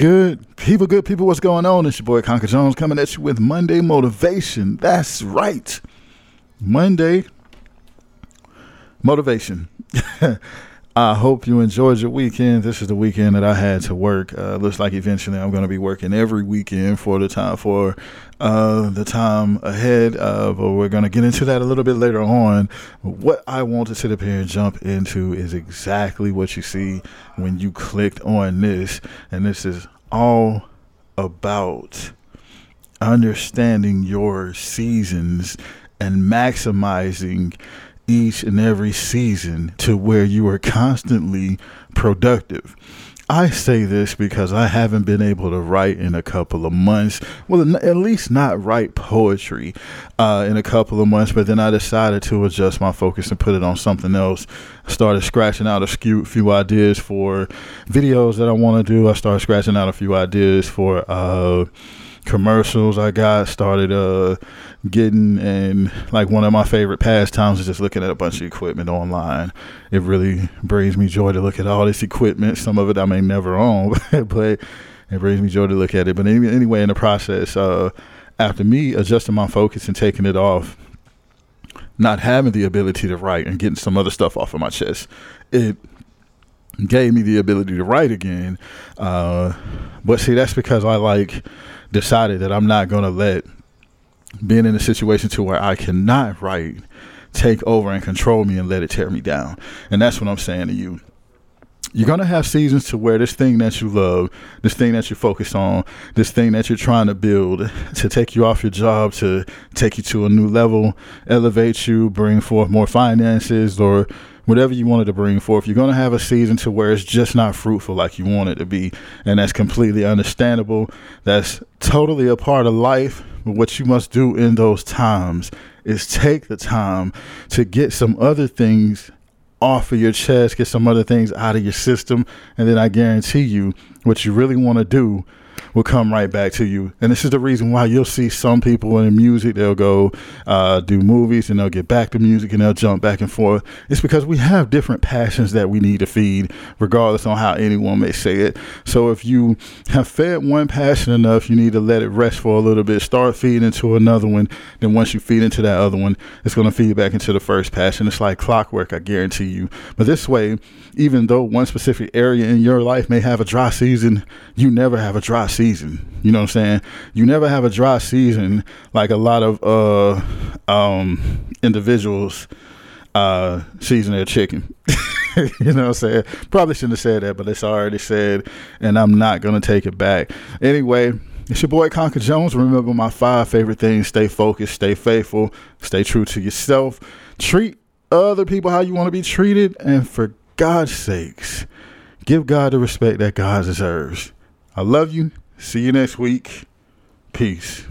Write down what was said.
good people, good people? What's going on? It's your boy Conker Jones coming at you with Monday Motivation. That's right. Monday Motivation. I hope you enjoyed your weekend. This is the weekend that I had to work. Uh, looks like eventually I'm going to be working every weekend for the time for uh, the time ahead. Uh, but we're going to get into that a little bit later on. What I want to sit up here and jump into is exactly what you see when you clicked on this, and this is all about understanding your seasons and maximizing each and every season to where you are constantly productive. I say this because I haven't been able to write in a couple of months. Well, at least not write poetry uh, in a couple of months. But then I decided to adjust my focus and put it on something else. I started scratching out a few, ideas for videos that I want to do. I started scratching out a few ideas for. Uh, commercials I got started uh getting and like one of my favorite pastimes is just looking at a bunch of equipment online. It really brings me joy to look at all this equipment. Some of it I may never own, but it brings me joy to look at it. But anyway, in the process, uh, after me adjusting my focus and taking it off, not having the ability to write and getting some other stuff off of my chest, it gave me the ability to write again. Uh, but see, that's because I like decided that I'm not going to let being in a situation to where I cannot write take over and control me and let it tear me down. And that's what I'm saying to you. You're going to have seasons to where this thing that you love, this thing that you focus on, this thing that you're trying to build to take you off your job, to take you to a new level, elevate you, bring forth more finances, or whatever you wanted to bring forth. You're going to have a season to where it's just not fruitful like you want it to be. And that's completely understandable. That's totally a part of life. But what you must do in those times is take the time to get some other things off of your chest, get some other things out of your system. And then I guarantee you, what you really want to do will come right back to you. And this is the reason why you'll see some people in music, they'll go uh, do movies and they'll get back to music and they'll jump back and forth. It's because we have different passions that we need to feed, regardless on how anyone may say it. So if you have fed one passion enough, you need to let it rest for a little bit, start feeding into another one. Then once you feed into that other one, it's going to feed back into the first passion. It's like clockwork, I guarantee you. But this way, even though one specific area in your life may have a dry season, you never have a dry season. You know what I'm saying? You never have a dry season like a lot of uh, um, individuals uh, season their chicken. you know what I'm saying? Probably shouldn't have said that, but it's already said, and I'm not going to take it back. Anyway, it's your boy Conker Jones. Remember my five favorite things stay focused, stay faithful, stay true to yourself, treat other people how you want to be treated, and for God's sakes, give God the respect that God deserves. I love you. See you next week. Peace.